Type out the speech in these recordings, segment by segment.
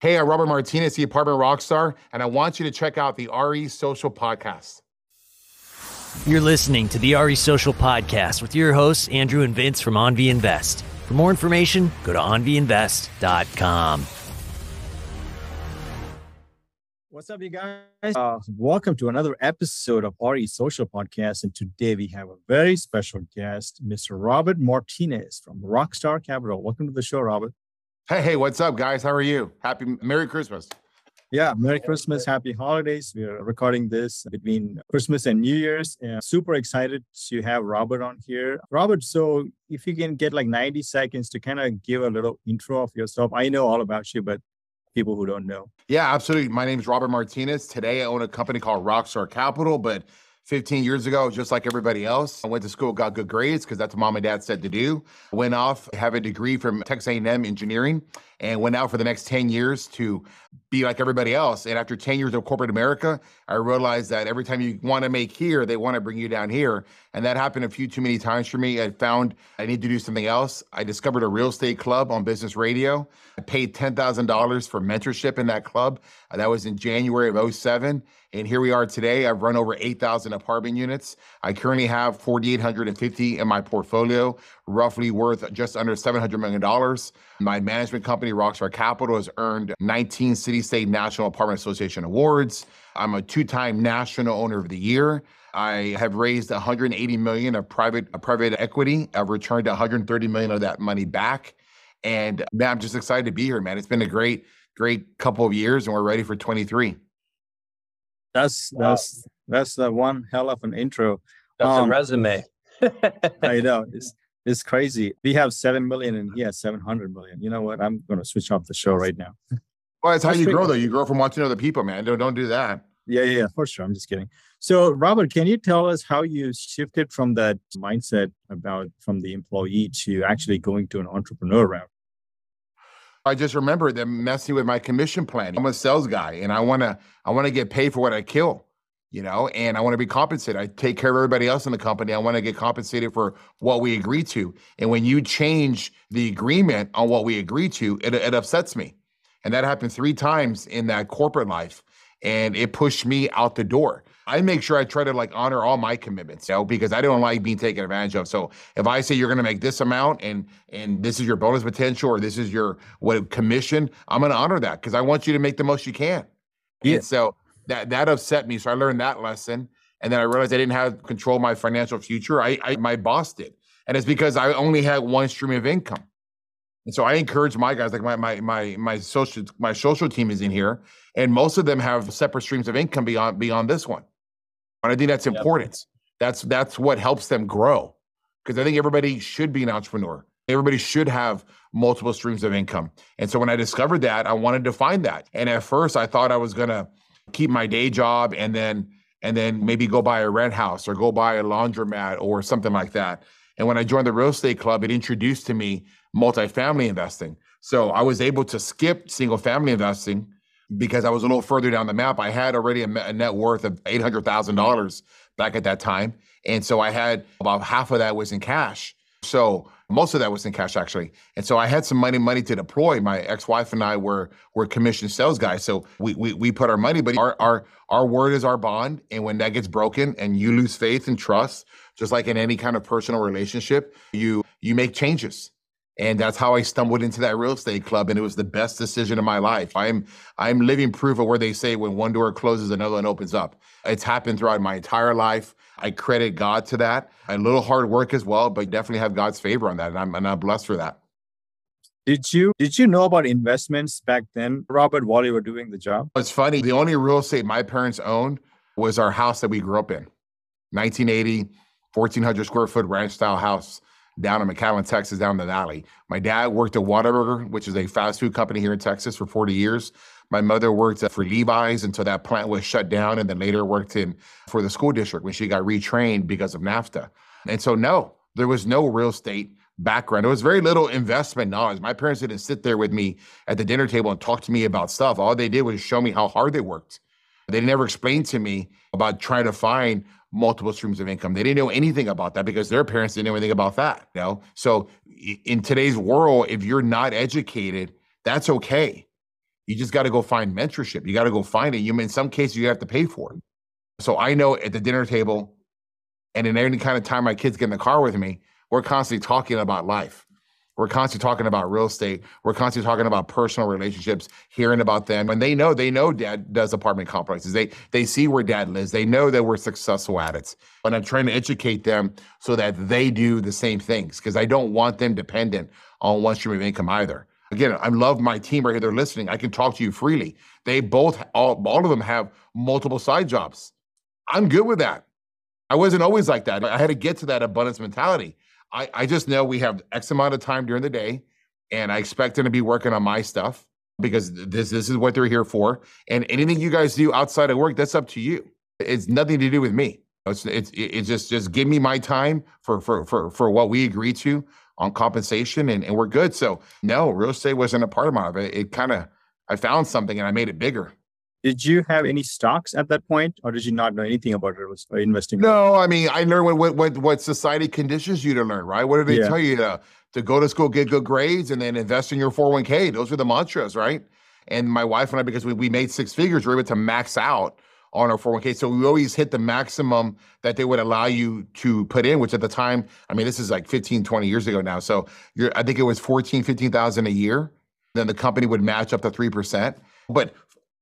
Hey, I'm Robert Martinez, the apartment rockstar, and I want you to check out the RE Social Podcast. You're listening to the RE Social Podcast with your hosts, Andrew and Vince from AnVi Invest. For more information, go to anviinvest.com. What's up, you guys? Uh, welcome to another episode of RE Social Podcast. And today we have a very special guest, Mr. Robert Martinez from Rockstar Capital. Welcome to the show, Robert. Hey, hey, what's up, guys? How are you? Happy Merry Christmas. Yeah, Merry Christmas, Happy Holidays. We're recording this between Christmas and New Year's. And super excited to have Robert on here. Robert, so if you can get like 90 seconds to kind of give a little intro of yourself. I know all about you, but people who don't know. Yeah, absolutely. My name is Robert Martinez. Today I own a company called Rockstar Capital, but 15 years ago, just like everybody else. I went to school, got good grades because that's what mom and dad said to do. Went off, have a degree from Texas A&M engineering, and went out for the next 10 years to be like everybody else. And after 10 years of corporate America, I realized that every time you want to make here, they want to bring you down here. And that happened a few too many times for me. I found I need to do something else. I discovered a real estate club on business radio. I paid $10,000 for mentorship in that club. Uh, that was in January of 07. And here we are today. I've run over 8,000 apartment units. I currently have 4,850 in my portfolio, roughly worth just under $700 million. My management company, Rockstar Capital, has earned 19 City State National Apartment Association awards. I'm a two-time National Owner of the Year. I have raised 180 million of private private equity. I've returned 130 million of that money back. And man, I'm just excited to be here, man. It's been a great, great couple of years, and we're ready for 23. That's that's that's the one hell of an intro. That's um, a resume. I know it's it's crazy. We have seven million and he has seven hundred million. You know what? I'm going to switch off the show right now. Well, that's how you grow, though. You grow from watching other people, man. Don't don't do that. Yeah, yeah, for sure. I'm just kidding. So, Robert, can you tell us how you shifted from that mindset about from the employee to actually going to an entrepreneur route? I just remember them messing with my commission plan. I'm a sales guy and I want to I want to get paid for what I kill, you know, and I want to be compensated. I take care of everybody else in the company. I want to get compensated for what we agree to. And when you change the agreement on what we agree to, it, it upsets me. And that happened 3 times in that corporate life and it pushed me out the door. I make sure I try to like honor all my commitments, you know, because I don't like being taken advantage of. So if I say you're going to make this amount and and this is your bonus potential or this is your what commission, I'm going to honor that because I want you to make the most you can. Yeah. And so that that upset me. So I learned that lesson, and then I realized I didn't have control of my financial future. I, I my boss did, and it's because I only had one stream of income. And so I encourage my guys, like my my my my social my social team is in here, and most of them have separate streams of income beyond beyond this one. And I think that's important. Yep. That's that's what helps them grow. Because I think everybody should be an entrepreneur. Everybody should have multiple streams of income. And so when I discovered that, I wanted to find that. And at first I thought I was gonna keep my day job and then and then maybe go buy a rent house or go buy a laundromat or something like that. And when I joined the real estate club, it introduced to me multifamily investing. So I was able to skip single family investing because I was a little further down the map. I had already a, net worth of $800,000 back at that time. And so I had about half of that was in cash. So most of that was in cash actually. And so I had some money money to deploy. My ex-wife and I were were commissioned sales guys. So we we, we put our money, but our, our our word is our bond. And when that gets broken and you lose faith and trust, just like in any kind of personal relationship, you you make changes and that's how I stumbled into that real estate club, and it was the best decision of my life. I'm I'm living proof of where they say when one door closes, another one opens up. It's happened throughout my entire life. I credit God to that. A little hard work as well, but definitely have God's favor on that, and I'm and I'm blessed for that. Did you did you know about investments back then, Robert, while you were doing the job? It's funny. The only real estate my parents owned was our house that we grew up in, 1980, 1400 square foot ranch style house down in McAllen, Texas, down the valley. My dad worked at Whataburger, which is a fast food company here in Texas, for 40 years. My mother worked uh, for Levi's until that plant was shut down, and then later worked in for the school district when she got retrained because of NAFTA. And so, no, there was no real estate background. There was very little investment knowledge. My parents didn't sit there with me at the dinner table and talk to me about stuff. All they did was show me how hard they worked. They never explained to me about trying to find multiple streams of income. They didn't know anything about that because their parents didn't know anything about that. You know, so in today's world, if you're not educated, that's okay. You just got to go find mentorship. You got to go find it. You in some cases you have to pay for it. So I know at the dinner table, and in any kind of time my kids get in the car with me, we're constantly talking about life. We're constantly talking about real estate. We're constantly talking about personal relationships, hearing about them. And they know, they know dad does apartment complexes. They they see where dad lives. They know that we're successful at it. And I'm trying to educate them so that they do the same things because I don't want them dependent on one stream of income either. Again, I love my team right here. They're listening. I can talk to you freely. They both, all, all of them have multiple side jobs. I'm good with that. I wasn't always like that. I had to get to that abundance mentality. I, I just know we have X amount of time during the day, and I expect them to be working on my stuff because this this is what they're here for. And anything you guys do outside of work, that's up to you. It's nothing to do with me. It's it's it's just just give me my time for for for for what we agree to on compensation, and, and we're good. So no, real estate wasn't a part of my it. It kind of I found something and I made it bigger. Did you have any stocks at that point, or did you not know anything about it, uh, investing? No, I mean, I learned what what what society conditions you to learn, right? What did they yeah. tell you to to go to school, get good grades, and then invest in your 401k? Those were the mantras, right? And my wife and I, because we, we made six figures, we were able to max out on our 401k. So we always hit the maximum that they would allow you to put in, which at the time, I mean, this is like 15, 20 years ago now. So I think it was 14, 15,000 a year. Then the company would match up to 3%. But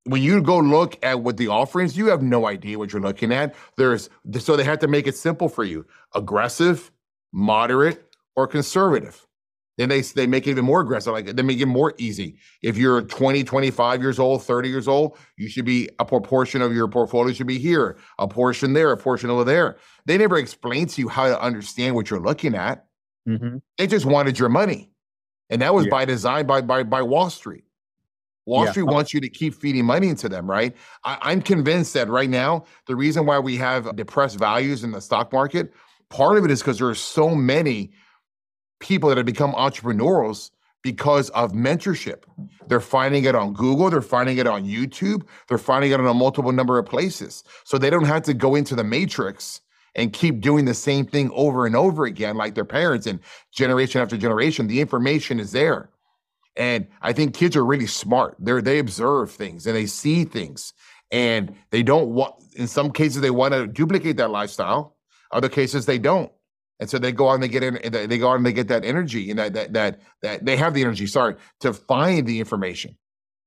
when you go look at what the offerings, you have no idea what you're looking at. There's so they have to make it simple for you: aggressive, moderate, or conservative. Then they they make it even more aggressive. Like they make it more easy. If you're 20, 25 years old, 30 years old, you should be a proportion of your portfolio should be here, a portion there, a portion over there. They never explain to you how to understand what you're looking at. Mm-hmm. They just wanted your money, and that was yeah. by design by by by Wall Street. Wall yeah. Street wants you to keep feeding money into them, right? I, am convinced that right now, the reason why we have depressed values in the stock market, part of it is because there are so many people that have become entrepreneurs because of mentorship. They're finding it on Google, they're finding it on YouTube, they're finding it on a multiple number of places. So they don't have to go into the matrix and keep doing the same thing over and over again like their parents and generation after generation. The information is there. And I think kids are really smart. They they observe things and they see things and they don't want in some cases they want to duplicate that lifestyle. Other cases they don't. And so they go on, they get in, they go on, they get that energy and that that that that they have the energy, sorry, to find the information,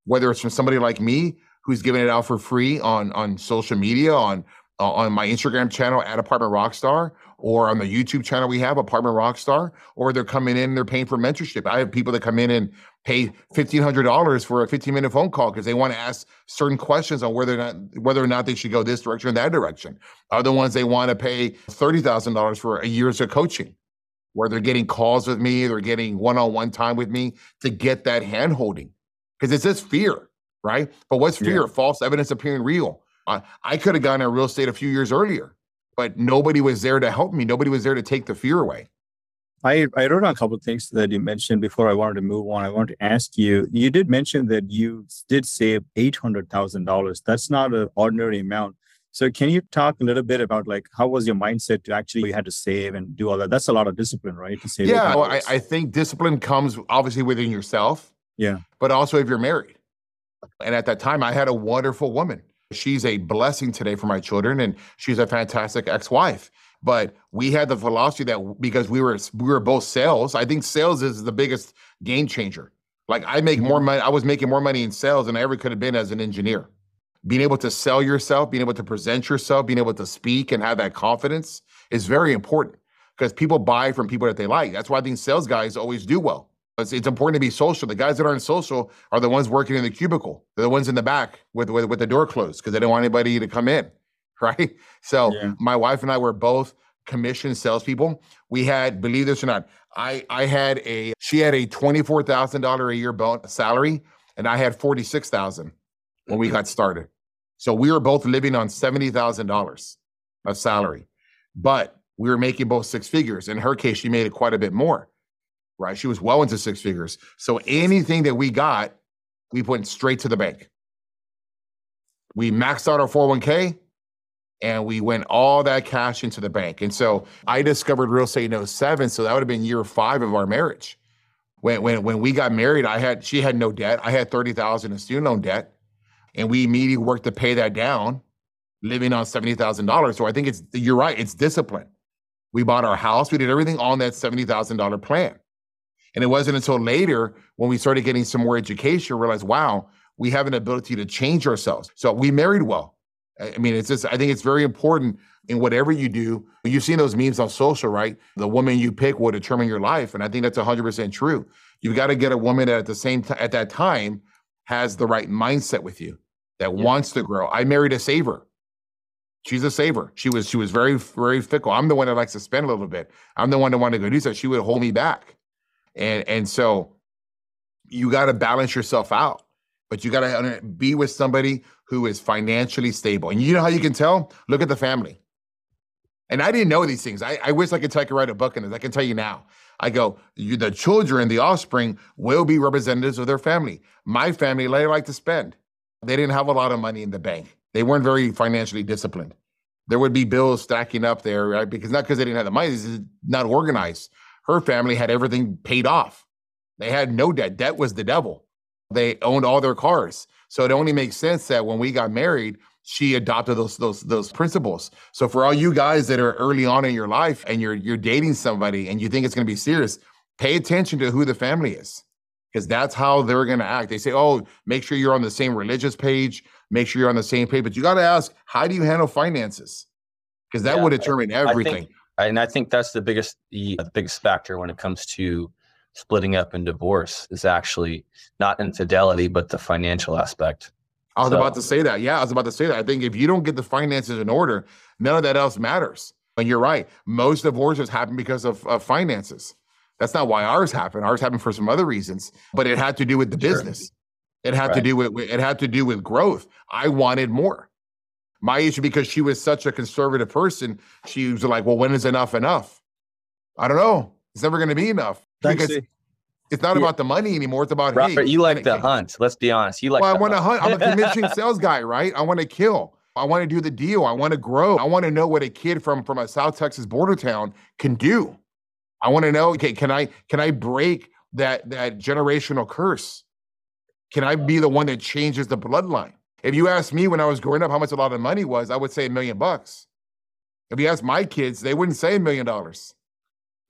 whether it's from somebody like me who's giving it out for free on on social media, on uh, on my Instagram channel at Apartment Rockstar, or on the YouTube channel we have Apartment Rockstar, or they're coming in they're paying for mentorship. I have people that come in and pay fifteen hundred dollars for a fifteen minute phone call because they want to ask certain questions on whether or not whether or not they should go this direction or that direction. Other ones they want to pay thirty thousand dollars for a year's of coaching, where they're getting calls with me, they're getting one on one time with me to get that hand holding because it's just fear, right? But what's fear? Yeah. False evidence appearing real. I, I could have gone in real estate a few years earlier, but nobody was there to help me. Nobody was there to take the fear away. I, I wrote on a couple of things that you mentioned before I wanted to move on. I want to ask you, you did mention that you did save $800,000. That's not an ordinary amount. So can you talk a little bit about like how was your mindset to actually you had to save and do all that? That's a lot of discipline, right? To save. Yeah, well, I, I think discipline comes obviously within yourself. Yeah. But also if you're married. And at that time, I had a wonderful woman. She's a blessing today for my children, and she's a fantastic ex-wife. But we had the philosophy that because we were we were both sales, I think sales is the biggest game changer. Like I make more mm-hmm. money, I was making more money in sales than I ever could have been as an engineer. Being able to sell yourself, being able to present yourself, being able to speak and have that confidence is very important because people buy from people that they like. That's why I think sales guys always do well. It's, it's important to be social. The guys that aren't social are the ones working in the cubicle. They're the ones in the back with with, with the door closed because they don't want anybody to come in. right? So yeah. my wife and I were both commissioned salespeople. We had, believe this or not, I I had a she had a twenty four thousand dollar a year bonus salary, and I had forty six thousand when we got started. So we were both living on seventy thousand dollars of salary, but we were making both six figures. In her case, she made it quite a bit more, right? She was well into six figures. So anything that we got, we went straight to the bank. We maxed out our 401k and we went all that cash into the bank. And so I discovered real estate in 07. So that would have been year five of our marriage. When when when we got married, I had she had no debt. I had thirty thousand in student loan debt, and we immediately worked to pay that down, living on seventy thousand dollars. So I think it's you're right. It's discipline. We bought our house. We did everything on that seventy thousand dollar plan, and it wasn't until later when we started getting some more education, realized, wow, we have an ability to change ourselves. So we married well. I mean, it's just I think it's very important in whatever you do. You've seen those memes on social, right? The woman you pick will determine your life, and I think that's 100% true. You've got to get a woman that at the same time at that time has the right mindset with you that yeah. wants to grow. I married a saver. She's a saver. She was she was very very fickle. I'm the one that likes to spend a little bit. I'm the one that wanted to go do so. She would hold me back, and and so you got to balance yourself out. But you got to be with somebody who is financially stable. And you know how you can tell? Look at the family. And I didn't know these things. I, I wish I could tell I could write a book on this. I can tell you now. I go, you, the children, the offspring will be representatives of their family. My family, they like to spend. They didn't have a lot of money in the bank. They weren't very financially disciplined. There would be bills stacking up there, right? Because not because they didn't have the money, this is not organized. Her family had everything paid off. They had no debt. Debt was the devil. They owned all their cars. So it only makes sense that when we got married, she adopted those those those principles. So for all you guys that are early on in your life and you're you're dating somebody and you think it's going to be serious, pay attention to who the family is because that's how they're going to act. They say, "Oh, make sure you're on the same religious page, make sure you're on the same page." But you got to ask, how do you handle finances? Because that yeah, would determine everything. I think, and I think that's the biggest the, the biggest factor when it comes to splitting up and divorce is actually not infidelity, but the financial aspect. I was so, about to say that. Yeah, I was about to say that. I think if you don't get the finances in order, none of that else matters. And you're right. Most divorces happen because of, of finances. That's not why ours happened. Ours happened for some other reasons, but it had to do with the sure. business. It had right. to do with it had to do with growth. I wanted more. My issue because she was such a conservative person, she was like, "Well, when is enough enough?" I don't know. It's never going to be enough because it's not yeah. about the money anymore. It's about Robert. Hey, you like the hunt. Let's be honest. You like. Well, I want to hunt. I'm a commission sales guy, right? I want to kill. I want to do the deal. I want to grow. I want to know what a kid from from a South Texas border town can do. I want to know. Okay, can I can I break that that generational curse? Can I be the one that changes the bloodline? If you ask me when I was growing up how much a lot of money was, I would say a million bucks. If you ask my kids, they wouldn't say a million dollars.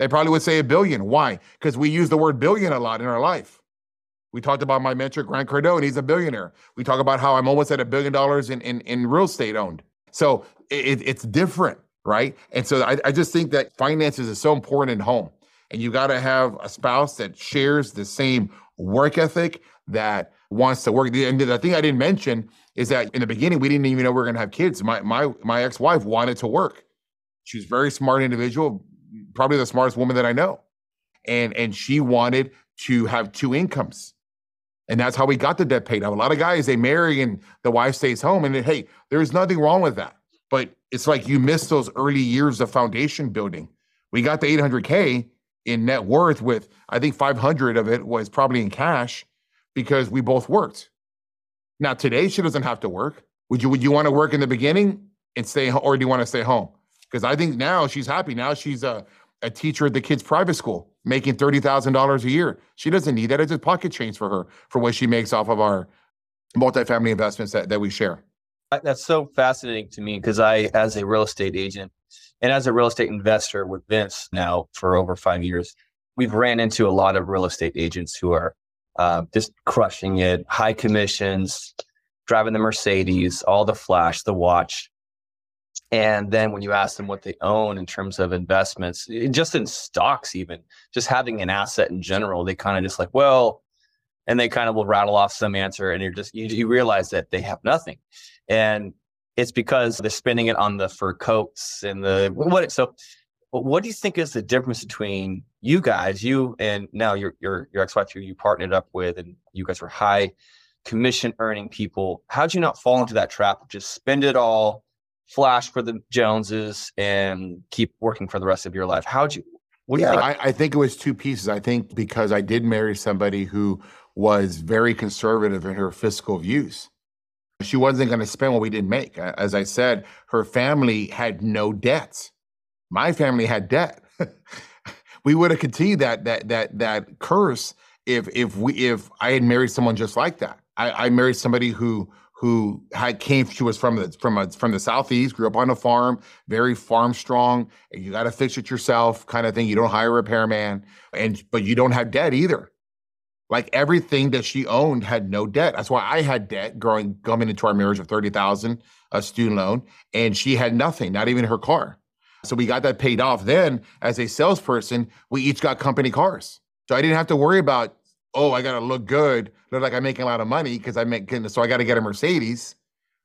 They probably would say a billion. Why? Because we use the word billion a lot in our life. We talked about my mentor, Grant Cardone. He's a billionaire. We talk about how I'm almost at a billion dollars in, in, in real estate owned. So it, it's different, right? And so I, I just think that finances is so important in home. And you got to have a spouse that shares the same work ethic that wants to work. And the thing I didn't mention is that in the beginning, we didn't even know we were going to have kids. My, my, my ex-wife wanted to work. She was a very smart individual, probably the smartest woman that I know. And and she wanted to have two incomes. And that's how we got the debt paid off. A lot of guys they marry and the wife stays home. And hey, there's nothing wrong with that. But it's like you miss those early years of foundation building. We got the 800K in net worth with I think 500 of it was probably in cash because we both worked. Now today she doesn't have to work. Would you would you want to work in the beginning and stay or do you want to stay home? Because I think now she's happy. Now she's a, a teacher at the kids' private school, making thirty thousand dollars a year. She doesn't need that; it's just pocket change for her for what she makes off of our multifamily investments that, that we share. That's so fascinating to me because I, as a real estate agent and as a real estate investor with Vince now for over five years, we've ran into a lot of real estate agents who are uh, just crushing it, high commissions, driving the Mercedes, all the flash, the watch, and then when you ask them what they own in terms of investments, just in stocks, even just having an asset in general, they kind of just like, well, and they kind of will rattle off some answer, and you're just you, you realize that they have nothing, and it's because they're spending it on the fur coats and the what. So, what do you think is the difference between you guys, you and now your your your ex-wife, who you partnered up with, and you guys were high commission earning people? How'd you not fall into that trap just spend it all? Flash for the Joneses and keep working for the rest of your life? How'd you? What do yeah, you think? I, I think it was two pieces. I think because I did marry somebody who was very conservative in her fiscal views. She wasn't going to spend what we didn't make. As I said, her family had no debts. My family had debt. we would have continued that that that that curse if if we if I had married someone just like that. I, I married somebody who who had came she was from the from a, from the southeast grew up on a farm very farm strong and you got to fix it yourself kind of thing you don't hire a repairman and but you don't have debt either. Like everything that she owned had no debt. That's why i had debt growing coming into our marriage of 30000 a student loan and she had nothing not even her car. So we got that paid off then. As a salesperson we each got company cars. So i didn't have to worry about oh, I got to look good, look like I'm making a lot of money because I make, getting so I got to get a Mercedes.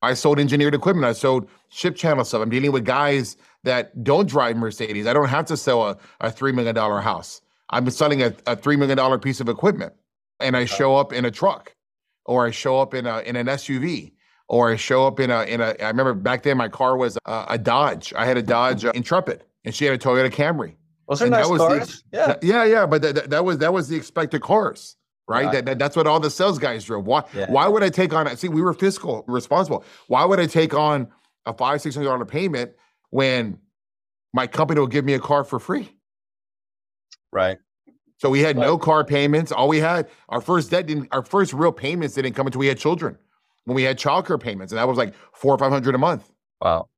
I sold engineered equipment. I sold ship channel stuff. I'm dealing with guys that don't drive Mercedes. I don't have to sell a, a $3 million house. I'm selling a, a $3 million piece of equipment and I show up in a truck or I show up in a, in an SUV or I show up in a, in a, I remember back then my car was a, a Dodge. I had a Dodge uh, Intrepid and she had a Toyota Camry. Those are nice cars. The, yeah, yeah, yeah. But that, that was that was the expected cars, right? right. That, that, that's what all the sales guys drove. Why yeah. why would I take on? See, we were fiscal responsible. Why would I take on a five six hundred dollar payment when my company will give me a car for free? Right. So we had no car payments. All we had our first debt didn't. Our first real payments didn't come until we had children. When we had childcare payments, and that was like four or five hundred a month. Wow.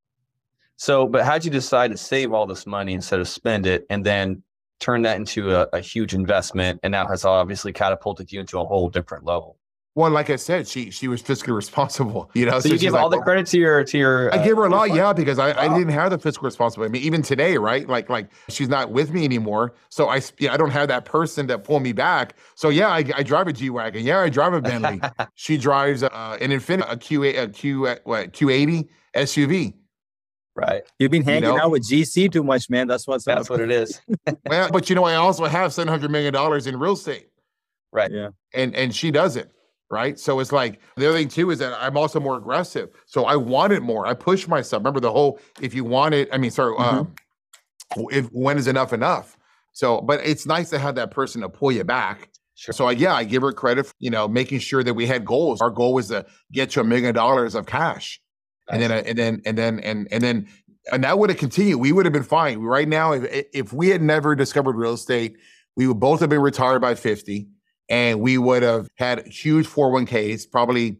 So, but how'd you decide to save all this money instead of spend it and then turn that into a, a, huge investment and now has obviously catapulted you into a whole different level? Well, like I said, she she was fiscally responsible. You know, so, so you give all like, the credit to your to your. I uh, give her a lot, yeah, because I, wow. I didn't have the fiscal responsibility. I mean, even today, right? Like like she's not with me anymore, so I yeah, I don't have that person that pull me back. So yeah, I, I drive a G wagon. Yeah, I drive a Bentley. she drives uh, an Infiniti, a Q a Q what Q eighty SUV. Right. You've been hanging you know? out with GC too much, man. That's what's That's up. what it is. well, but you know, I also have seven hundred million dollars in real estate. Right. Yeah. And and she doesn't. Right. So it's like the other thing too is that I'm also more aggressive. So I want it more. I push myself. Remember the whole if you want it, I mean, sorry, mm-hmm. um, if when is enough enough? So, but it's nice to have that person to pull you back. Sure. So yeah, I give her credit for, you know, making sure that we had goals. Our goal was to get to a million dollars of cash and then and then and then and and then and that would have continued. We would have been fine. Right now, if if we had never discovered real estate, we would both have been retired by 50 and we would have had huge 401ks, probably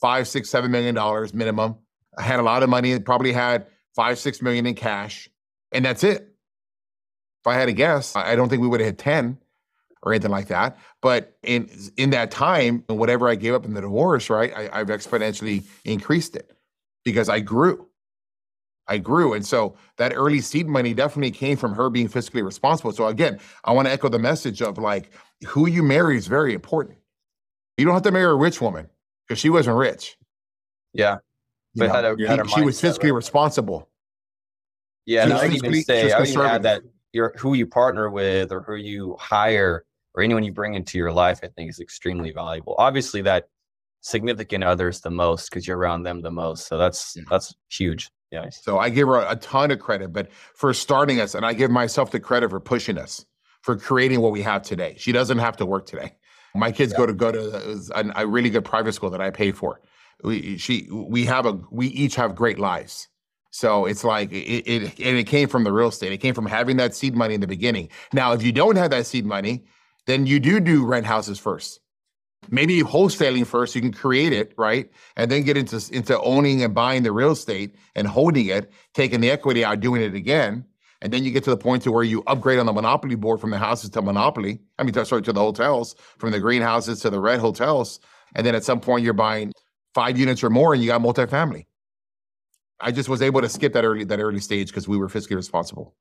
five, six, seven million dollars minimum. I had a lot of money, probably had five, six million in cash, and that's it. If I had to guess, I don't think we would have hit 10 or anything like that. But in in that time, whatever I gave up in the divorce, right, I, I've exponentially increased it because I grew. I grew. And so that early seed money definitely came from her being fiscally responsible. So again, I want to echo the message of like who you marry is very important. You don't have to marry a rich woman because she wasn't rich. Yeah. But had a, had she was fiscally right? responsible. Yeah, and I would even say I would even add that your who you partner with or who you hire or anyone you bring into your life, I think is extremely valuable. Obviously, that significant others the most because you're around them the most. So that's yeah. that's huge. Yeah. So I give her a, ton of credit, but for starting us, and I give myself the credit for pushing us, for creating what we have today. She doesn't have to work today. My kids yeah. go to go to a, a, really good private school that I pay for. We she we have a we each have great lives. So it's like it, it and it came from the real estate. It came from having that seed money in the beginning. Now, if you don't have that seed money, then you do do rent houses first maybe wholesaling first you can create it right? And then get into into owning and buying the real estate and holding it taking the equity out doing it again. And then you get to the point to where you upgrade on the monopoly board from the houses to monopoly. I mean sorry to the hotels from the greenhouses to the red hotels. And then at some point you're buying five units or more and you got multifamily. I just was able to skip that early that early stage because we were fiscally responsible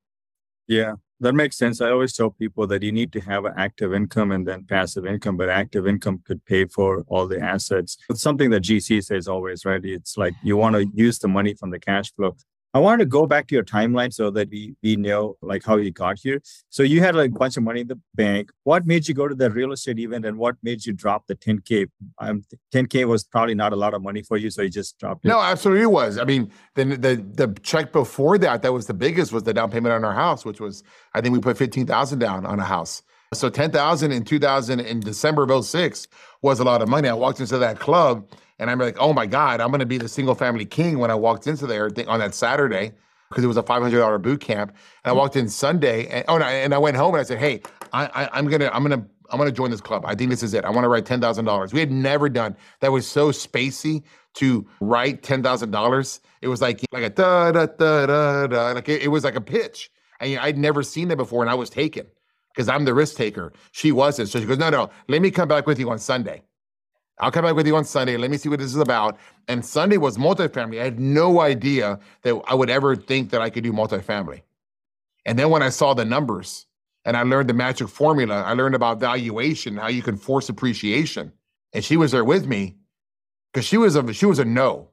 yeah, that makes sense. I always tell people that you need to have an active income and then passive income, but active income could pay for all the assets. It's something that GC says always, right? It's like you want to use the money from the cash flow. I wanted to go back to your timeline so that we we know like how you got here. So you had like a bunch of money in the bank. What made you go to the real estate event, and what made you drop the 10k? Um, 10k was probably not a lot of money for you, so you just dropped it. No, absolutely it was. I mean, the the the check before that that was the biggest was the down payment on our house, which was I think we put fifteen thousand down on a house. So ten thousand in two thousand in December of 06 was a lot of money. I walked into that club and I'm like, oh my God, I'm going to be the single family king when I walked into there on that Saturday. because it was a $500 boot camp. And I walked in Sunday and, oh, and I, and I went home and I said, Hey, I, I, I'm going to, I'm going to, I'm going to join this club. I think this is it. I want to write $10,000. We had never done that was so spacey to write $10,000. It was like, like a da, da, da, da, da. Like it, it was like a pitch. And I'd never seen that before and I was taken because I'm the risk taker. She wasn't. So she goes, no, no, let me come back with you on Sunday. I'll come back with you on Sunday. Let me see what this is about. And Sunday was multifamily. I had no idea that I would ever think that I could do multifamily. And then when I saw the numbers and I learned the magic formula, I learned about valuation, how you can force appreciation. And she was there with me because she was a she was a no.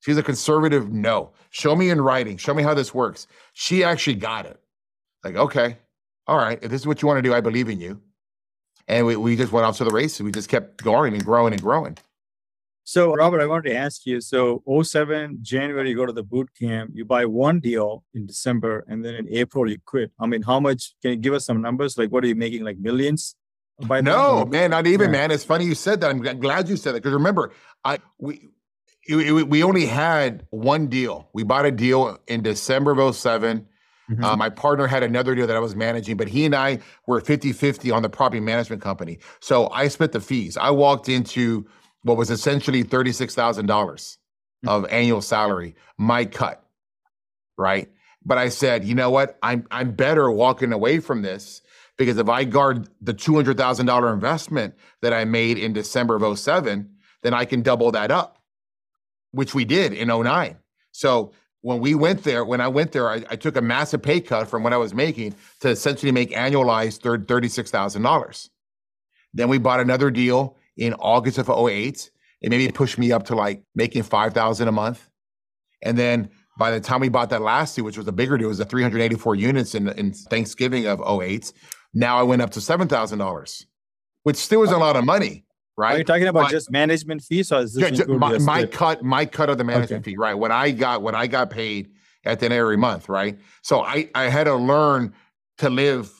She's a conservative no. Show me in writing. Show me how this works. She actually got it. Like, okay, all right, if this is what you want to do, I believe in you. And we, we just went off to the races. We just kept going and growing and growing. So, Robert, I wanted to ask you. So, 07 January, you go to the boot camp, you buy one deal in December, and then in April, you quit. I mean, how much can you give us some numbers? Like, what are you making? Like millions? By no, man, not even, yeah. man. It's funny you said that. I'm glad you said that because remember, I we we only had one deal. We bought a deal in December of 07 Mm-hmm. Uh, my partner had another deal that I was managing, but he and I were 50 50 on the property management company. So I split the fees. I walked into what was essentially $36,000 mm-hmm. of annual salary, my cut, right? But I said, you know what? I'm, I'm better walking away from this because if I guard the $200,000 investment that I made in December of 07, then I can double that up, which we did in 09. So when we went there, when I went there, I, I, took a massive pay cut from what I was making to essentially make annualized $36,000. Then we bought another deal in August of 08. It maybe pushed me up to like making 5,000 a month. And then by the time we bought that last deal, which was a bigger deal, it was the 384 units in, in Thanksgiving of 08. Now I went up to $7,000, which still isn't a lot of money right? Are you talking about just management fees, or is this my, my cut? My cut of the management okay. fee, right? What I got, what I got paid at the end of every month, right? So I I had to learn to live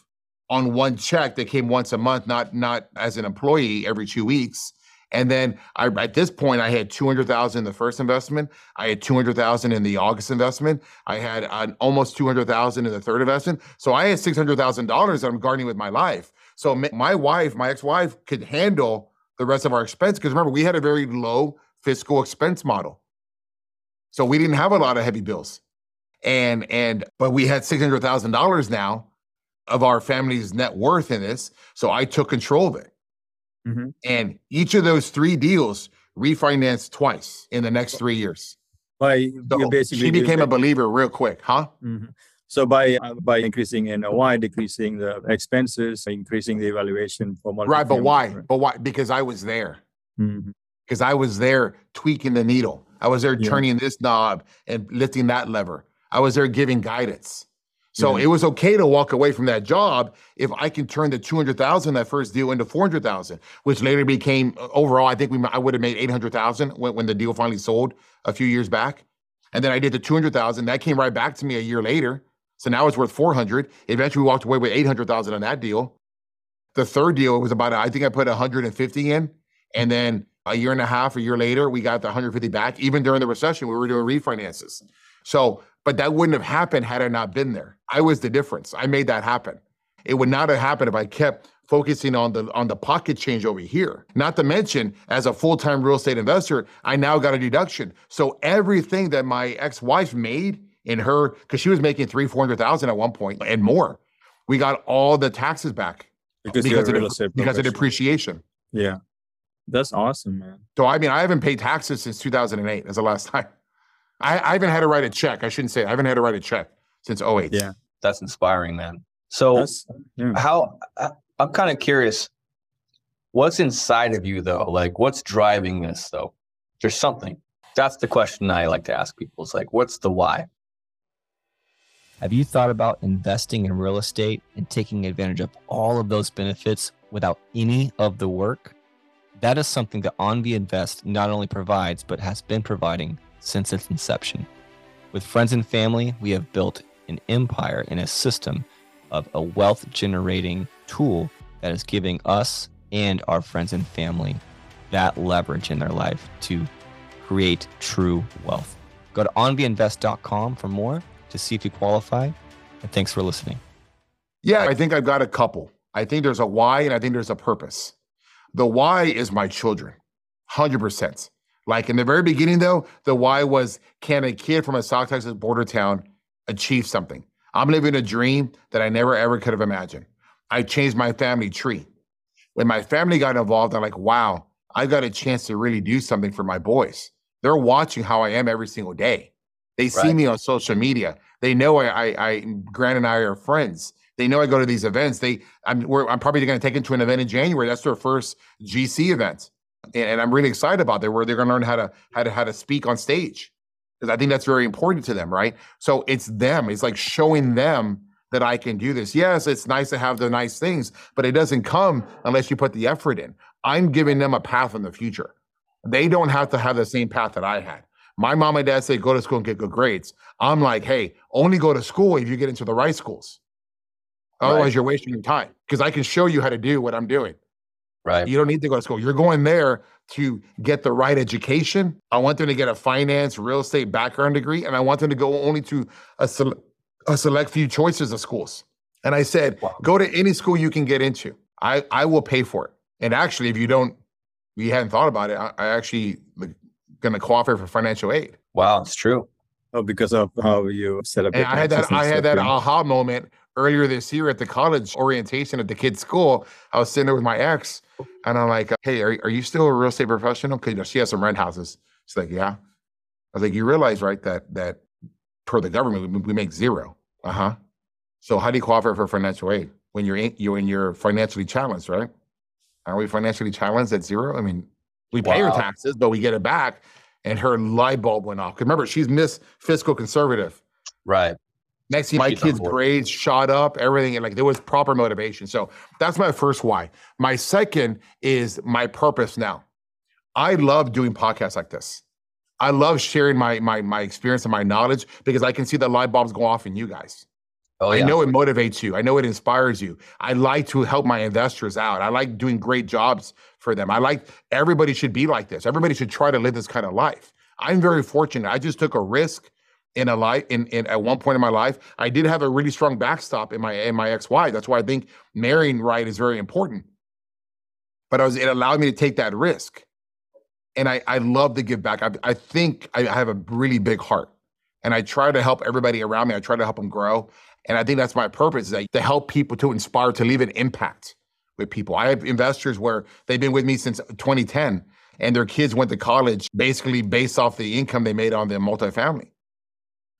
on one check that came once a month, not not as an employee every two weeks. And then I, at this point, I had two hundred thousand in the first investment. I had two hundred thousand in the August investment. I had an almost two hundred thousand in the third investment. So I had six hundred thousand dollars that I'm guarding with my life. So my wife, my ex-wife, could handle the rest of our expense. Because remember, we had a very low fiscal expense model. So we didn't have a lot of heavy bills. And and but we had six hundred thousand dollars now of our family's net worth in this. So I took control of it. Mm-hmm. And each of those three deals refinanced twice in the next three years. By so she became a believer real quick, huh? Mm-hmm. So by uh, by increasing NOI, decreasing the expenses, increasing the evaluation for multiple right. But why? But why? Because I was there. Mm-hmm. Because I was there tweaking the needle. I was there yeah. turning this knob and lifting that lever. I was there giving guidance. So yeah. it was okay to walk away from that job if I can turn the 200,000 that first deal into 400,000, which later became uh, overall I think we I would have made 800,000 when, when the deal finally sold a few years back. And then I did the 200,000 that came right back to me a year later. So now it's worth 400. Eventually we walked away with 800,000 on that deal. The third deal was about, I think I put 150 in. And then a year and a half, a year later, we got the 150 back. Even during the recession, we were doing refinances. So, but that wouldn't have happened had I not been there. I was the difference. I made that happen. It would not have happened if I kept focusing on the on the pocket change over here. Not to mention, as a full-time real estate investor, I now got a deduction. So everything that my ex-wife made in her because she was making three, four hundred thousand at one point and more. We got all the taxes back because, because, of, because of depreciation. Yeah. That's awesome, man. So I mean, I haven't paid taxes since 2008 as the last time. I, I haven't had to write a check. I shouldn't say I haven't had to write a check since 08. Yeah. That's inspiring, man. So yeah. how I'm kind of curious, what's inside of you though? Like what's driving this though? There's something. That's the question I like to ask people. It's like, what's the why? Have you thought about investing in real estate and taking advantage of all of those benefits without any of the work? That is something that AnVi Invest not only provides, but has been providing since its inception. With friends and family, we have built an empire and a system of a wealth generating tool that is giving us and our friends and family that leverage in their life to create true wealth. Go to anviinvest.com for more to see if you qualify? And thanks for listening. Yeah, I think I've got a couple. I think there's a why and I think there's a purpose. The why is my children, 100%. Like in the very beginning, though, the why was can a kid from a South Texas border town achieve something? I'm living a dream that I never ever could have imagined. I changed my family tree. When my family got involved, I'm like, wow, I got a chance to really do something for my boys. They're watching how I am every single day. They see right. me on social media. They know I, I, I, Grant and I are friends. They know I go to these events. They, I'm, I'm probably going to take them to an event in January. That's their first GC event, and, and I'm really excited about that. Where they're going to learn how to how to how to speak on stage, because I think that's very important to them, right? So it's them. It's like showing them that I can do this. Yes, it's nice to have the nice things, but it doesn't come unless you put the effort in. I'm giving them a path in the future. They don't have to have the same path that I had. My mom and dad say go to school and get good grades. I'm like, hey, only go to school if you get into the right schools. Otherwise, right. you're wasting your time because I can show you how to do what I'm doing. Right. You don't need to go to school. You're going there to get the right education. I want them to get a finance, real estate background degree, and I want them to go only to a, sele- a select few choices of schools. And I said, wow. go to any school you can get into. I, I will pay for it. And actually, if you don't, you hadn't thought about it, I, I actually going to qualify for financial aid. Wow, it's true. Oh, because of how you set up. And I had that. I had that aha moment earlier this year at the college orientation at the kids' school. I was sitting there with my ex, and I'm like, "Hey, are, are you still a real estate professional?" Because she has some rent houses. She's like, "Yeah." I was like, "You realize, right, that that per the government we, we make zero. Uh huh. So how do you qualify for financial aid when you're in, you when you're financially challenged, right? Are we financially challenged at zero? I mean, we pay wow. her taxes, but we get it back. And her light bulb went off. Remember, she's Miss Fiscal Conservative. Right. Next thing, my kids' grades shot up, everything, and like there was proper motivation. So that's my first why. My second is my purpose now. I love doing podcasts like this. I love sharing my my my experience and my knowledge because I can see the light bulbs go off in you guys. Oh, yeah. I know it motivates you. I know it inspires you. I like to help my investors out. I like doing great jobs for them. I like everybody should be like this. Everybody should try to live this kind of life. I'm very fortunate. I just took a risk in a life in, in at one point in my life. I did have a really strong backstop in my in my ex-wife. That's why I think marrying right is very important. But I was it allowed me to take that risk. And I I love to give back. I, I think I have a really big heart. And I try to help everybody around me. I try to help them grow. And I think that's my purpose is to help people to inspire to leave an impact with people. I have investors where they've been with me since 2010 and their kids went to college basically based off the income they made on the multifamily.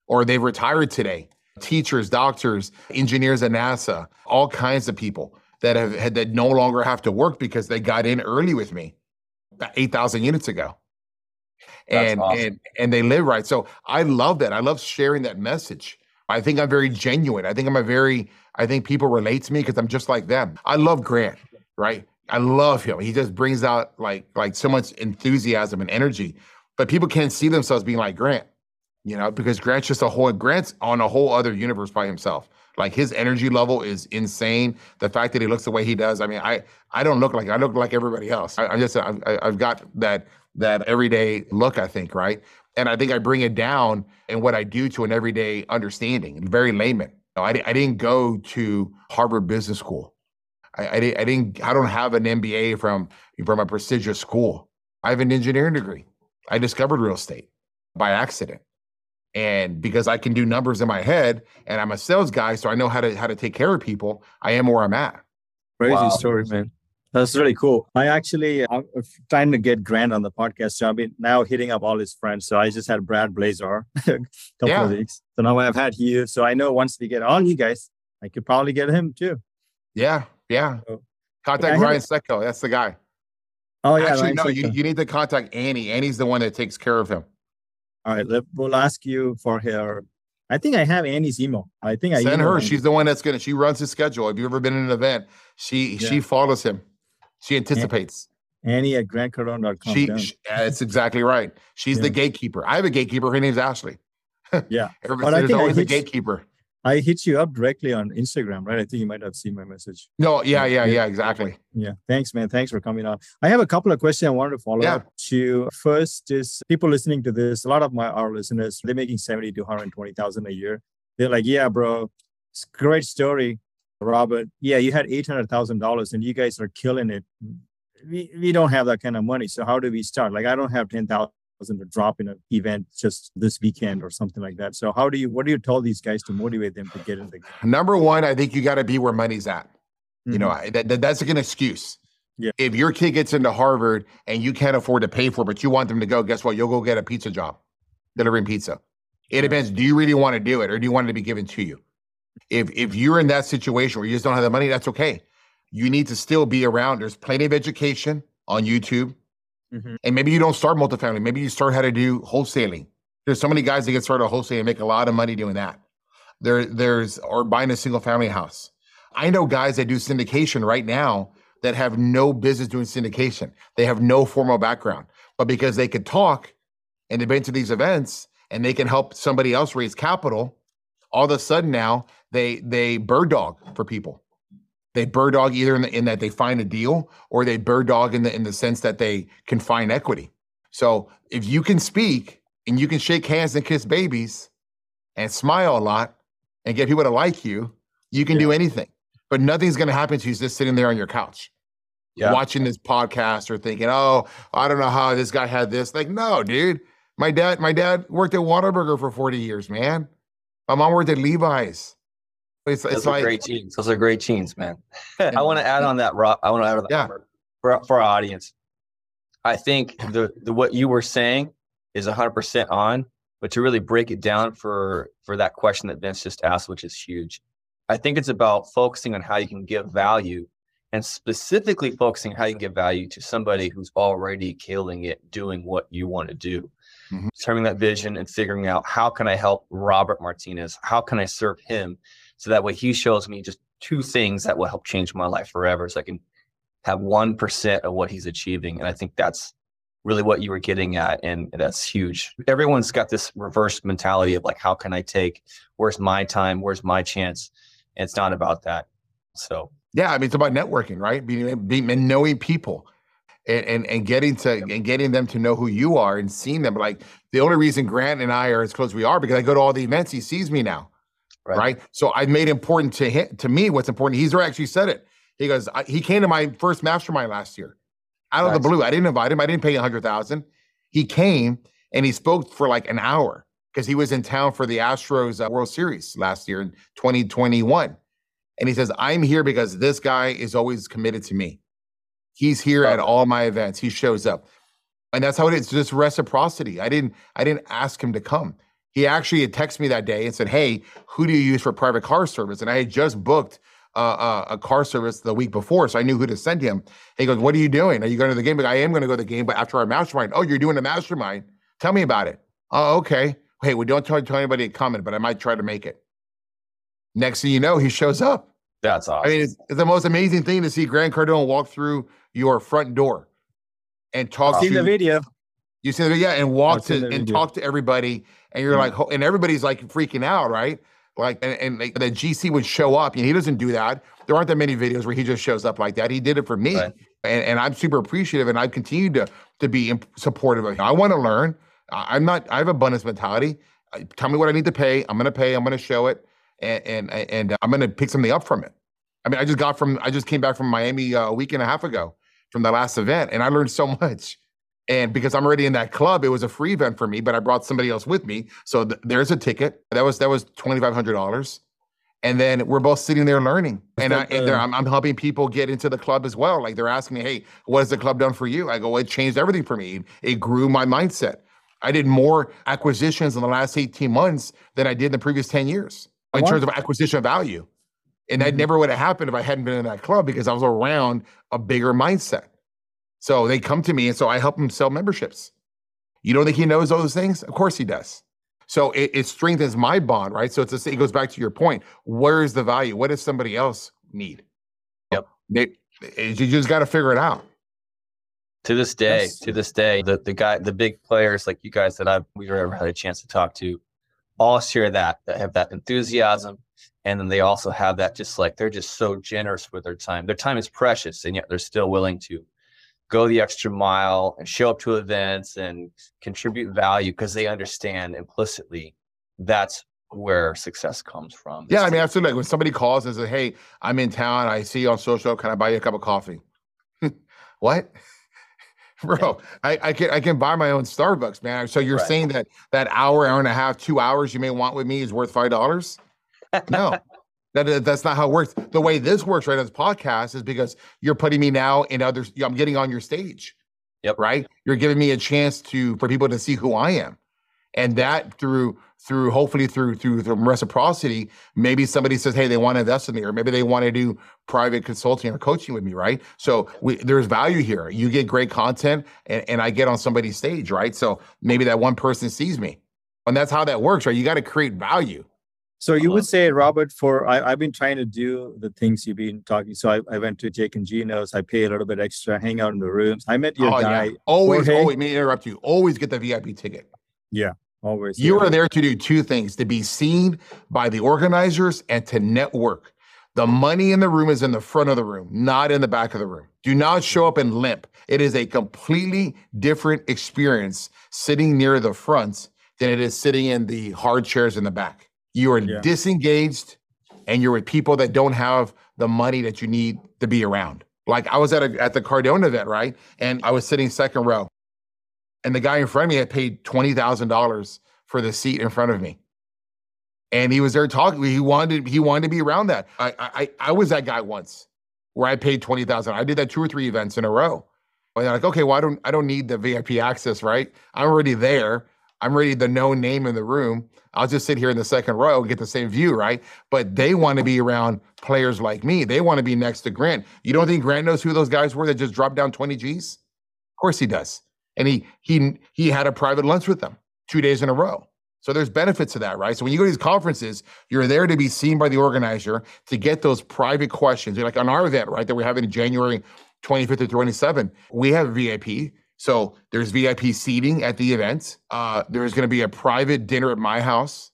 Or they've retired today. Teachers, doctors, engineers at NASA, all kinds of people that have had that no longer have to work because they got in early with me 8,000 units ago. and awesome. and and they live right. So I love that. I love sharing that message I think I'm very genuine. I think I'm a very, I think people relate to me because I'm just like them. I love Grant, right? I love him. He just brings out like like so much enthusiasm and energy. But people can't see themselves being like Grant, you know, because Grant's just a whole Grant's on a whole other universe by himself. Like his energy level is insane. The fact that he looks the way he does. I mean, I I don't look like I look like everybody else. I, am just I, I've got that that everyday look. I think right. And I think I bring it down in what I do to an everyday understanding, very layman. I, I didn't go to Harvard Business School. I, I, didn't, I didn't. I don't have an MBA from from a prestigious school. I have an engineering degree. I discovered real estate by accident, and because I can do numbers in my head, and I'm a sales guy, so I know how to how to take care of people. I am where I'm at. Crazy wow. story, man. That's really cool. I actually I'm uh, trying to get Grant on the podcast. So I've been now hitting up all his friends. So I just had Brad Blazer a couple yeah. of weeks. So now I've had you. So I know once we get all you guys, I could probably get him too. Yeah, yeah. So, contact Ryan Secco. That's the guy. Oh yeah. Actually, Ryan no. You, you need to contact Annie. Annie's the one that takes care of him. All right. Let, we'll ask you for her. I think I have Annie's email. I think I send her. She's the one that's gonna. She runs his schedule. Have you ever been in an event? She yeah. she follows him. She anticipates. Annie at grantcardone.com. She, she, that's exactly right. She's yeah. the gatekeeper. I have a gatekeeper. Her name's Ashley. Yeah. Everybody, there's always a gatekeeper. I hit you up directly on Instagram, right? I think you might have seen my message. No, yeah, yeah, yeah, exactly. Yeah. Thanks, man. Thanks for coming on. I have a couple of questions I wanted to follow yeah. up to. First is people listening to this, a lot of my our listeners, they're making 70 to 120,000 a year. They're like, yeah, bro, it's great story, Robert. Yeah, you had eight hundred thousand dollars, and you guys are killing it. We we don't have that kind of money, so how do we start? Like, I don't have ten thousand to drop in an event just this weekend or something like that. So how do you what do you tell these guys to motivate them to get in the game? Number one, I think you got to be where money's at. Mm-hmm. You know, mm-hmm. that, that, that's like an excuse. Yeah. If your kid gets into Harvard and you can't afford to pay for it, but you want them to go, guess what? You'll go get a pizza job, delivering pizza. It depends. Do you really want to do it or do you want it to be given to you? If if you're in that situation where you just don't have the money, that's okay. You need to still be around. There's plenty of education on YouTube. Mm-hmm. And maybe you don't start multifamily. Maybe you start how to do wholesaling. There's so many guys that get started wholesaling and make a lot of money doing that. There, there's or buying a single family house. I know guys that do syndication right now that have no business doing syndication. They have no formal background, but because they could talk and they've been to these events and they can help somebody else raise capital, all of a sudden now they they bird dog for people. They bird dog either in, the, in that they find a deal or they bird dog in the in the sense that they can find equity. So if you can speak and you can shake hands and kiss babies and smile a lot and get people to like you, you can yeah. do anything. But nothing's going to happen to you just sitting there on your couch. Yeah. Watching this podcast or thinking, oh, I don't know how this guy had this. Like, no, dude. My dad, my dad worked at Whataburger for 40 years, man. My mom worked at Levi's. It's, Those it's are like great genes. Those are great genes, man. I want to add on that, Rob. I want to add on that yeah. for, for our audience. I think the, the what you were saying is 100% on, but to really break it down for for that question that Vince just asked, which is huge. I think it's about focusing on how you can give value and specifically focusing how you can give value to somebody who's already killing it doing what you want to do. Mm-hmm. Turning that vision and figuring out how can I help Robert Martinez? How can I serve him? So that way he shows me just two things that will help change my life forever. So I can have 1% of what he's achieving. And I think that's really what you were getting at. And that's huge. Everyone's got this reverse mentality of like, how can I take, where's my time? Where's my chance? And it's not about that. So, yeah, I mean, it's about networking, right? Being, being and knowing people. And, and, and getting to and getting them to know who you are and seeing them like the only reason Grant and I are as close as we are because I go to all the events he sees me now Right. right. So I made important to him, to me what's important. He's actually said it. He goes, I, he came to my first mastermind last year out of the blue. I didn't invite him. I didn't pay a hundred thousand. He came and he spoke for like an hour because he was in town for the Astros uh, World Series last year in 2021. And he says, I'm here because this guy is always committed to me. He's here at all my events. He shows up. And that's how it is. Just reciprocity. I didn't, I didn't ask him to come. He actually had texted me that day and said, "Hey, who do you use for private car service?" And I had just booked uh, uh, a car service the week before, so I knew who to send him. He goes, "What are you doing? Are you going to the game?" But I am going to go to the game, but after our mastermind. Oh, you're doing a mastermind. Tell me about it. Oh, okay. Hey, we don't tell, tell anybody to comment, but I might try to make it. Next thing you know, he shows up. That's awesome. I mean, it's, it's the most amazing thing to see Grant Cardone walk through your front door and talk. I've to seen the video. You see the yeah, and walk to and talk to everybody and you're like, and everybody's like freaking out, right? Like, and, and like the GC would show up, and he doesn't do that. There aren't that many videos where he just shows up like that. He did it for me, right. and, and I'm super appreciative, and I've continued to to be supportive of him. I want to learn. I'm not. I have a abundance mentality. Tell me what I need to pay. I'm going to pay. I'm going to show it, and and and I'm going to pick something up from it. I mean, I just got from. I just came back from Miami uh, a week and a half ago from the last event, and I learned so much. And because I'm already in that club, it was a free event for me, but I brought somebody else with me. So th- there's a ticket. That was that was twenty five hundred dollars. And then we're both sitting there learning, and, I, and I'm, I'm, helping people get into the club as well. Like they're asking me, "Hey, what has the club done for you?" I go, "It changed everything for me. It grew my mindset. I did more acquisitions in the last 18 months than I did in the previous 10 years in terms of acquisition value. And that mm-hmm. never would have happened if I hadn't been in that club because I was around a bigger mindset. So they come to me, and so I help them sell memberships. You don't think he knows all those things? Of course he does. So it, it strengthens my bond, right? So it's a, it goes back to your point. Where is the value? What does somebody else need? Yep. They, eh, you just got to figure it out. To this day, yes. to this day, the the guy, the big players like you guys that I've we've ever had a chance to talk to, all share that that have that enthusiasm, and then they also have that just like they're just so generous with their time. Their time is precious, and yet they're still willing to go the extra mile and show up to events and contribute value because they understand implicitly that's where success comes from. Yeah, I mean, absolutely. Like when somebody calls and says, "Hey, I'm in town. I see you on social. Can I buy you a cup of coffee?" what? Bro, I, I can I can buy my own Starbucks, man. So you're right. saying that that hour, hour and a half, two hours you may want with me is worth five dollars? No, that that's not how it works. The way this works, right, as a podcast is because you're putting me now in others. I'm getting on your stage. Yep. Right. You're giving me a chance to for people to see who I am, and that through through hopefully through through the reciprocity, maybe somebody says, "Hey, they want to invest in me," or maybe they want to do private consulting or coaching with me, right? So we, there's value here. You get great content, and, and I get on somebody's stage, right? So maybe that one person sees me, and that's how that works, right? You got to create value. So you would uh-huh. say, Robert, for I, have been trying to do the things you've been talking. So I, I, went to Jake and Gino's. I pay a little bit extra, hang out in the rooms. I met your oh, guy. Yeah. Always, Jorge. always, me interrupt you. Always get the VIP ticket. Yeah. Always. You are there to do two things to be seen by the organizers and to network. The money in the room is in the front of the room, not in the back of the room. Do not show up and limp. It is a completely different experience sitting near the front than it is sitting in the hard chairs in the back. You are yeah. disengaged and you're with people that don't have the money that you need to be around. Like I was at a, at the Cardone event, right? And I was sitting second row and the guy in front of me had paid $20,000 for the seat in front of me. And he was there talking. He wanted he wanted to be around that. I I I was that guy once where I paid 20,000. I did that two or three events in a row. And they're like, okay, well, I don't I don't need the VIP access, right? I'm already there. I'm ready the known name in the room. I'll just sit here in the second row and get the same view, right? But they want to be around players like me. They want to be next to Grant. You don't think Grant knows who those guys were that just dropped down 20 G's? Of course he does and he he he had a private lunch with them two days in a row. So there's benefits to that, right? So when you go to these conferences, you're there to be seen by the organizer to get those private questions. You're Like on our event, right, that we're having in January 25th to 27th, we have VIP. So there's VIP seating at the event. Uh, there's going to be a private dinner at my house,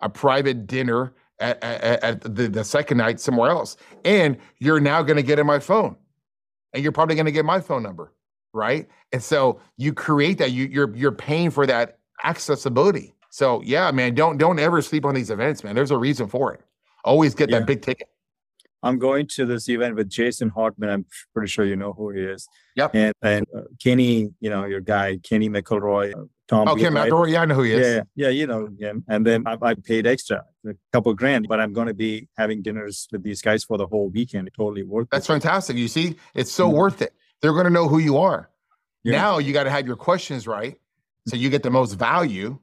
a private dinner at, at, at the, the second night somewhere else. And you're now going to get in my phone. And you're probably going to get my phone number right? And so you create that. You, you're you're paying for that accessibility. So yeah, man, don't don't ever sleep on these events, man. There's a reason for it. Always get yeah. that big ticket. I'm going to this event with Jason Hartman. I'm pretty sure you know who he is. Yep. And and uh, Kenny, you know your guy, Kenny McElroy. Uh, Tom. Oh, Ken McElroy. Yeah, I know who he is. Yeah, yeah, you know him. And then I, I paid extra, a couple grand, but I'm going to be having dinners with these guys for the whole weekend. Totally worth That's it. That's fantastic. You see, it's so mm-hmm. worth it they're going to know who you are. Yeah. Now you got to have your questions right so you get the most value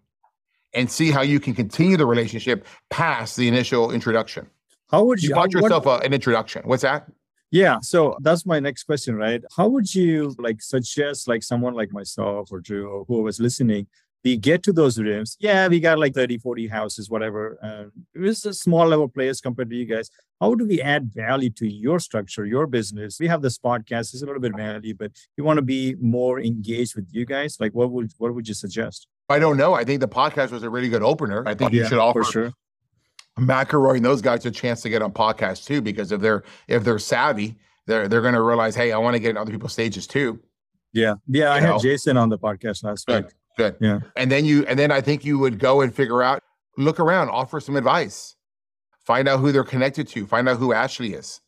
and see how you can continue the relationship past the initial introduction. How would you, you bought yourself a, an introduction? What's that? Yeah, so that's my next question, right? How would you like suggest like someone like myself or Drew or who was listening we get to those rooms? Yeah we got like 30 40 houses whatever uh, it's a small level players compared to you guys. How do we add value to your structure your business? We have this podcast it's a little bit value but we want to be more engaged with you guys? Like what would what would you suggest? I don't know. I think the podcast was a really good opener. I think yeah, you should offer for sure McElroy and those guys a chance to get on podcasts too because if they're if they're savvy they're they're going to realize hey i want to get in other people's stages too yeah yeah you i know? had jason on the podcast last week Good. Yeah. And then you, and then I think you would go and figure out, look around, offer some advice, find out who they're connected to, find out who Ashley is,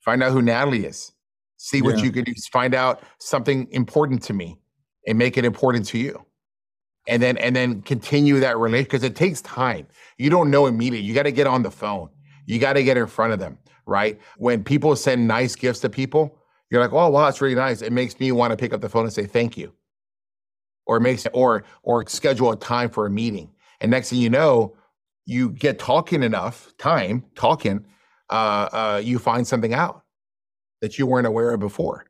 find out who Natalie is, see what yeah. you can do, find out something important to me and make it important to you. And then, and then continue that relationship because it takes time. You don't know immediately. You got to get on the phone. You got to get in front of them, right? When people send nice gifts to people, you're like, oh, wow, that's really nice. It makes me want to pick up the phone and say thank you or makes or or schedule a time for a meeting. And next thing you know, you get talking enough time talking, uh, uh, you find something out that you weren't aware of before.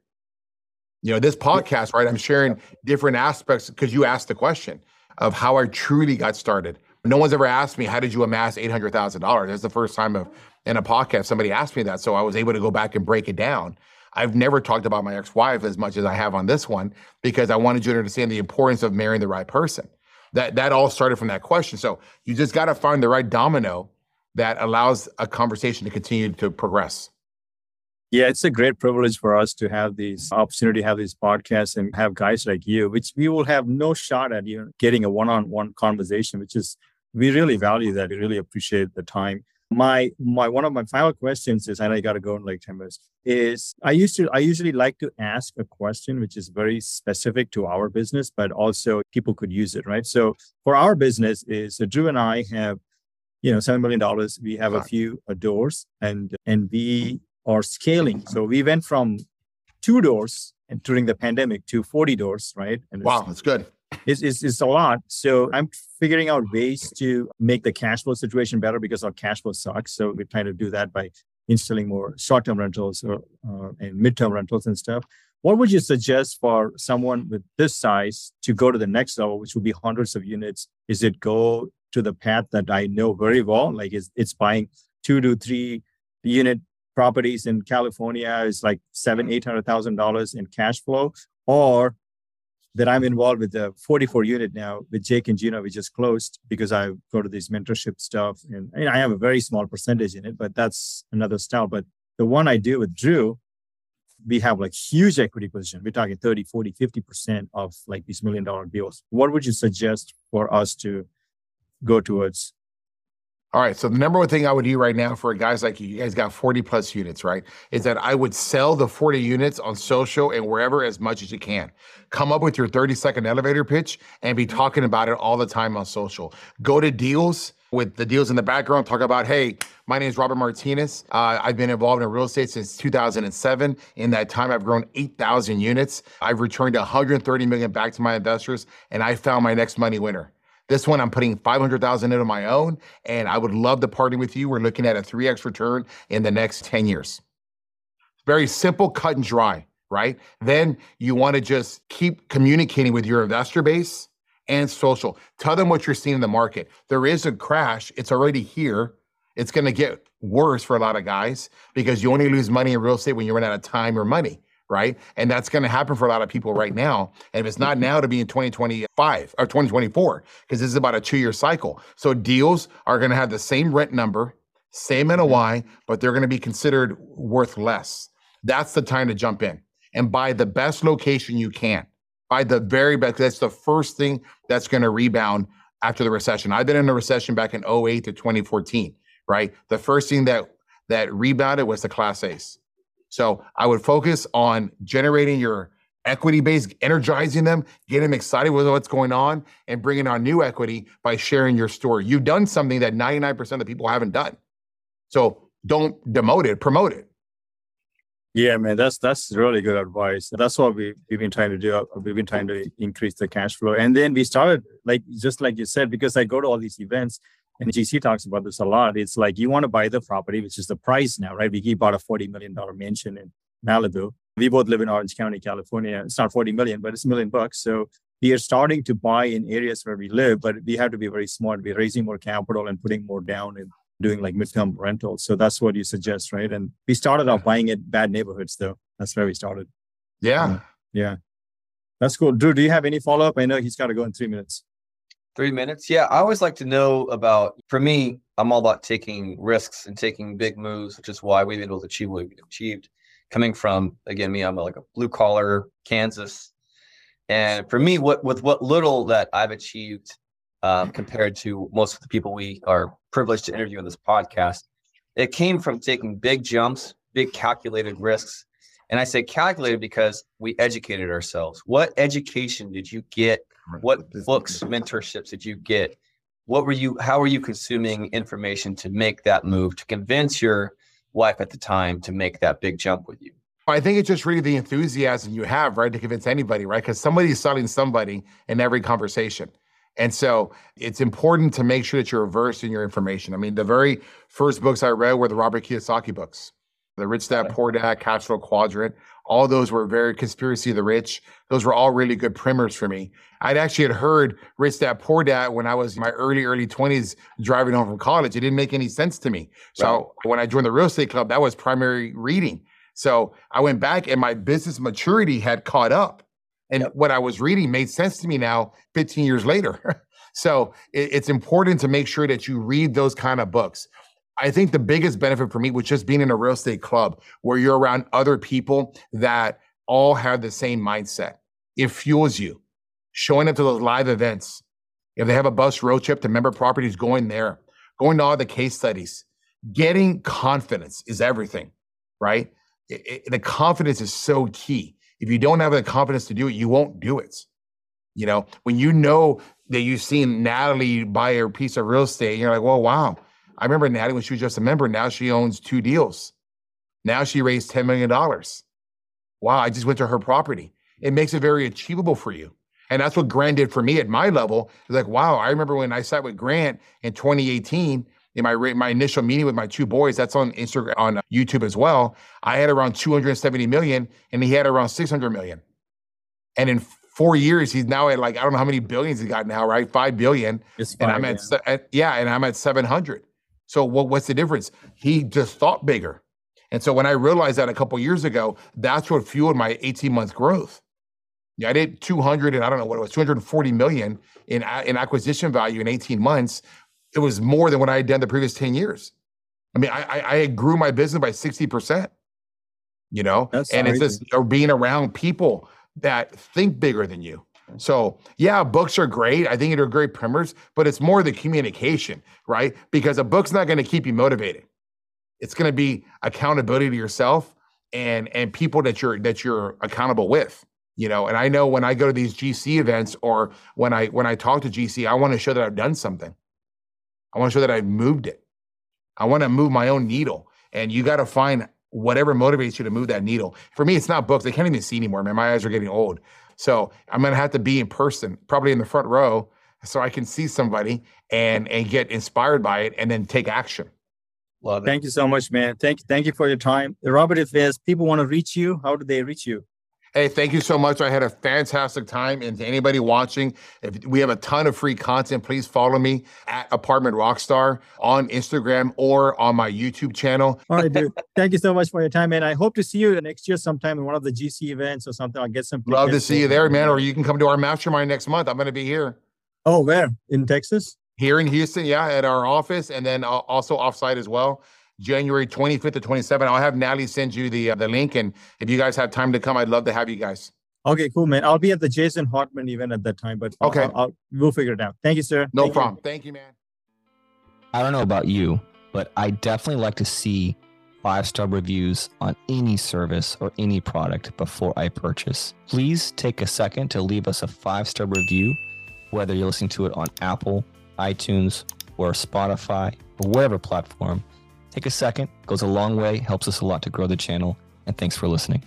You know, this podcast, right? I'm sharing different aspects because you asked the question of how I truly got started. No one's ever asked me, how did you amass $800,000? That's the first time of, in a podcast somebody asked me that. So I was able to go back and break it down. I've never talked about my ex-wife as much as I have on this one because I wanted you to understand the importance of marrying the right person. That that all started from that question. So you just got to find the right domino that allows a conversation to continue to progress. Yeah, it's a great privilege for us to have this opportunity, to have these podcasts, and have guys like you, which we will have no shot at you getting a one-on-one conversation, which is We really value that. We really appreciate the time. My my one of my final questions is, and I gotta go in like 10 minutes, is I used to I usually like to ask a question which is very specific to our business, but also people could use it, right? So for our business is so Drew and I have, you know, seven million dollars. We have a few uh, doors and and we are scaling. So we went from two doors and during the pandemic to 40 doors, right? And wow, that's good it's, it's, it's a lot. So I'm figuring out ways to make the cash flow situation better because our cash flow sucks. So we're trying to do that by installing more short-term rentals or, uh, and mid-term rentals and stuff. What would you suggest for someone with this size to go to the next level, which would be hundreds of units? Is it go to the path that I know very well, like it's, it's buying two to three unit properties in California is like seven, mm-hmm. eight hundred thousand dollars in cash flow, or that I'm involved with the 44 unit now with Jake and Gino. We just closed because I go to these mentorship stuff, and, and I have a very small percentage in it, but that's another style. But the one I do with Drew, we have like huge equity position. We're talking 30, 40, 50% of like these million dollar deals. What would you suggest for us to go towards all right. So the number one thing I would do right now for guys like you, you guys got 40 plus units, right? Is that I would sell the 40 units on social and wherever as much as you can. Come up with your 30 second elevator pitch and be talking about it all the time on social. Go to deals with the deals in the background. Talk about, hey, my name is Robert Martinez. Uh, I've been involved in real estate since 2007. In that time, I've grown 8,000 units. I've returned 130 million back to my investors, and I found my next money winner. This one, I'm putting 500,000 into my own, and I would love to partner with you. We're looking at a 3x return in the next 10 years. Very simple, cut and dry, right? Then you want to just keep communicating with your investor base and social. Tell them what you're seeing in the market. There is a crash, it's already here. It's going to get worse for a lot of guys because you only lose money in real estate when you run out of time or money right? And that's going to happen for a lot of people right now. And if it's not now, to be in 2025 or 2024, because this is about a two year cycle. So deals are going to have the same rent number, same mm-hmm. NOI, but they're going to be considered worth less. That's the time to jump in and buy the best location you can. Buy the very best. That's the first thing that's going to rebound after the recession. I've been in a recession back in 08 to 2014, right? The first thing that that rebounded was the class A's. So I would focus on generating your equity base, energizing them, getting them excited with what's going on, and bringing on new equity by sharing your story. You've done something that 99% of the people haven't done. So don't demote it, promote it. Yeah, man, that's that's really good advice. That's what we we've been trying to do. We've been trying to increase the cash flow, and then we started like just like you said, because I go to all these events and GC talks about this a lot. It's like you want to buy the property, which is the price now, right? We bought a $40 million mansion in Malibu. We both live in Orange County, California. It's not 40 million, but it's a million bucks. So we are starting to buy in areas where we live, but we have to be very smart. We're raising more capital and putting more down and doing like midterm rentals. So that's what you suggest, right? And we started off buying in bad neighborhoods, though. That's where we started. Yeah. yeah. That's cool. Drew, do you have any follow up? I know he's got to go in three minutes. Three minutes. Yeah, I always like to know about. For me, I'm all about taking risks and taking big moves, which is why we've been able to achieve what we've achieved. Coming from again, me, I'm like a blue collar Kansas, and for me, what with what little that I've achieved um, compared to most of the people we are privileged to interview in this podcast, it came from taking big jumps, big calculated risks. And I say calculated because we educated ourselves. What education did you get what books, mentorships did you get? What were you, how were you consuming information to make that move, to convince your wife at the time to make that big jump with you? I think it's just really the enthusiasm you have, right, to convince anybody, right? Because somebody's selling somebody in every conversation. And so it's important to make sure that you're versed in your information. I mean, the very first books I read were the Robert Kiyosaki books, the Rich Dad Poor Dad, Cash Flow Quadrant. All those were very conspiracy of the rich. Those were all really good primers for me. I'd actually had heard Rich Dad Poor Dad when I was in my early, early 20s driving home from college. It didn't make any sense to me. So right. when I joined the real estate club, that was primary reading. So I went back and my business maturity had caught up. And yep. what I was reading made sense to me now 15 years later. so it, it's important to make sure that you read those kind of books. I think the biggest benefit for me was just being in a real estate club where you're around other people that all have the same mindset. It fuels you. Showing up to those live events, If they have a bus road trip to member properties, going there, going to all the case studies, getting confidence is everything, right? It, it, the confidence is so key. If you don't have the confidence to do it, you won't do it. You know, when you know that you've seen Natalie buy a piece of real estate, you're like, well, wow. I remember Natalie when she was just a member. Now she owns two deals. Now she raised $10 million. Wow, I just went to her property. It makes it very achievable for you. And that's what Grant did for me at my level. It's like, wow, I remember when I sat with Grant in 2018 in my my initial meeting with my two boys. That's on Instagram on YouTube as well. I had around 270 million, and he had around 600 million. And in four years, he's now at like I don't know how many billions he got now, right? Five billion. It's and I'm yeah. at, at yeah, and I'm at 700. So what, what's the difference? He just thought bigger. And so when I realized that a couple years ago, that's what fueled my 18 month growth. Yeah, I did 200 and I don't know what it was, 240 million in in acquisition value in 18 months. It was more than what I had done the previous 10 years. I mean, I I, I grew my business by 60 percent. You know, That's and it's just or being around people that think bigger than you. So yeah, books are great. I think they're great primers, but it's more the communication, right? Because a book's not going to keep you motivated. It's going to be accountability to yourself and and people that you're that you're accountable with. You know, and I know when I go to these GC events or when I when I talk to GC, I want to show that I've done something. I want to show that I've moved it. I want to move my own needle. And you got to find whatever motivates you to move that needle. For me, it's not books. I can't even see anymore, man. My eyes are getting old. So I'm gonna have to be in person, probably in the front row, so I can see somebody and and get inspired by it and then take action. Love it. Thank you so much, man. Thank thank you for your time. Robert, if there's people want to reach you, how do they reach you? Hey, thank you so much. I had a fantastic time. And to anybody watching, if we have a ton of free content, please follow me at Apartment Rockstar on Instagram or on my YouTube channel. All right, dude. Thank you so much for your time, man. I hope to see you next year sometime in one of the GC events or something. I'll get some. Love to see you there, man. Or you can come to our mastermind next month. I'm going to be here. Oh, where in Texas? here in Houston, yeah, at our office, and then al- also offsite as well. January 25th to 27th. I'll have Natalie send you the uh, the link, and if you guys have time to come, I'd love to have you guys. Okay, cool, man. I'll be at the Jason Hartman event at that time, but Okay. I'll, I'll- we'll figure it out. Thank you, sir. No Thank you. problem. Thank you, man. I don't know about you, but I definitely like to see five star reviews on any service or any product before I purchase. Please take a second to leave us a five star review, whether you're listening to it on Apple, iTunes, or Spotify, or whatever platform. Take a second, goes a long way, helps us a lot to grow the channel, and thanks for listening.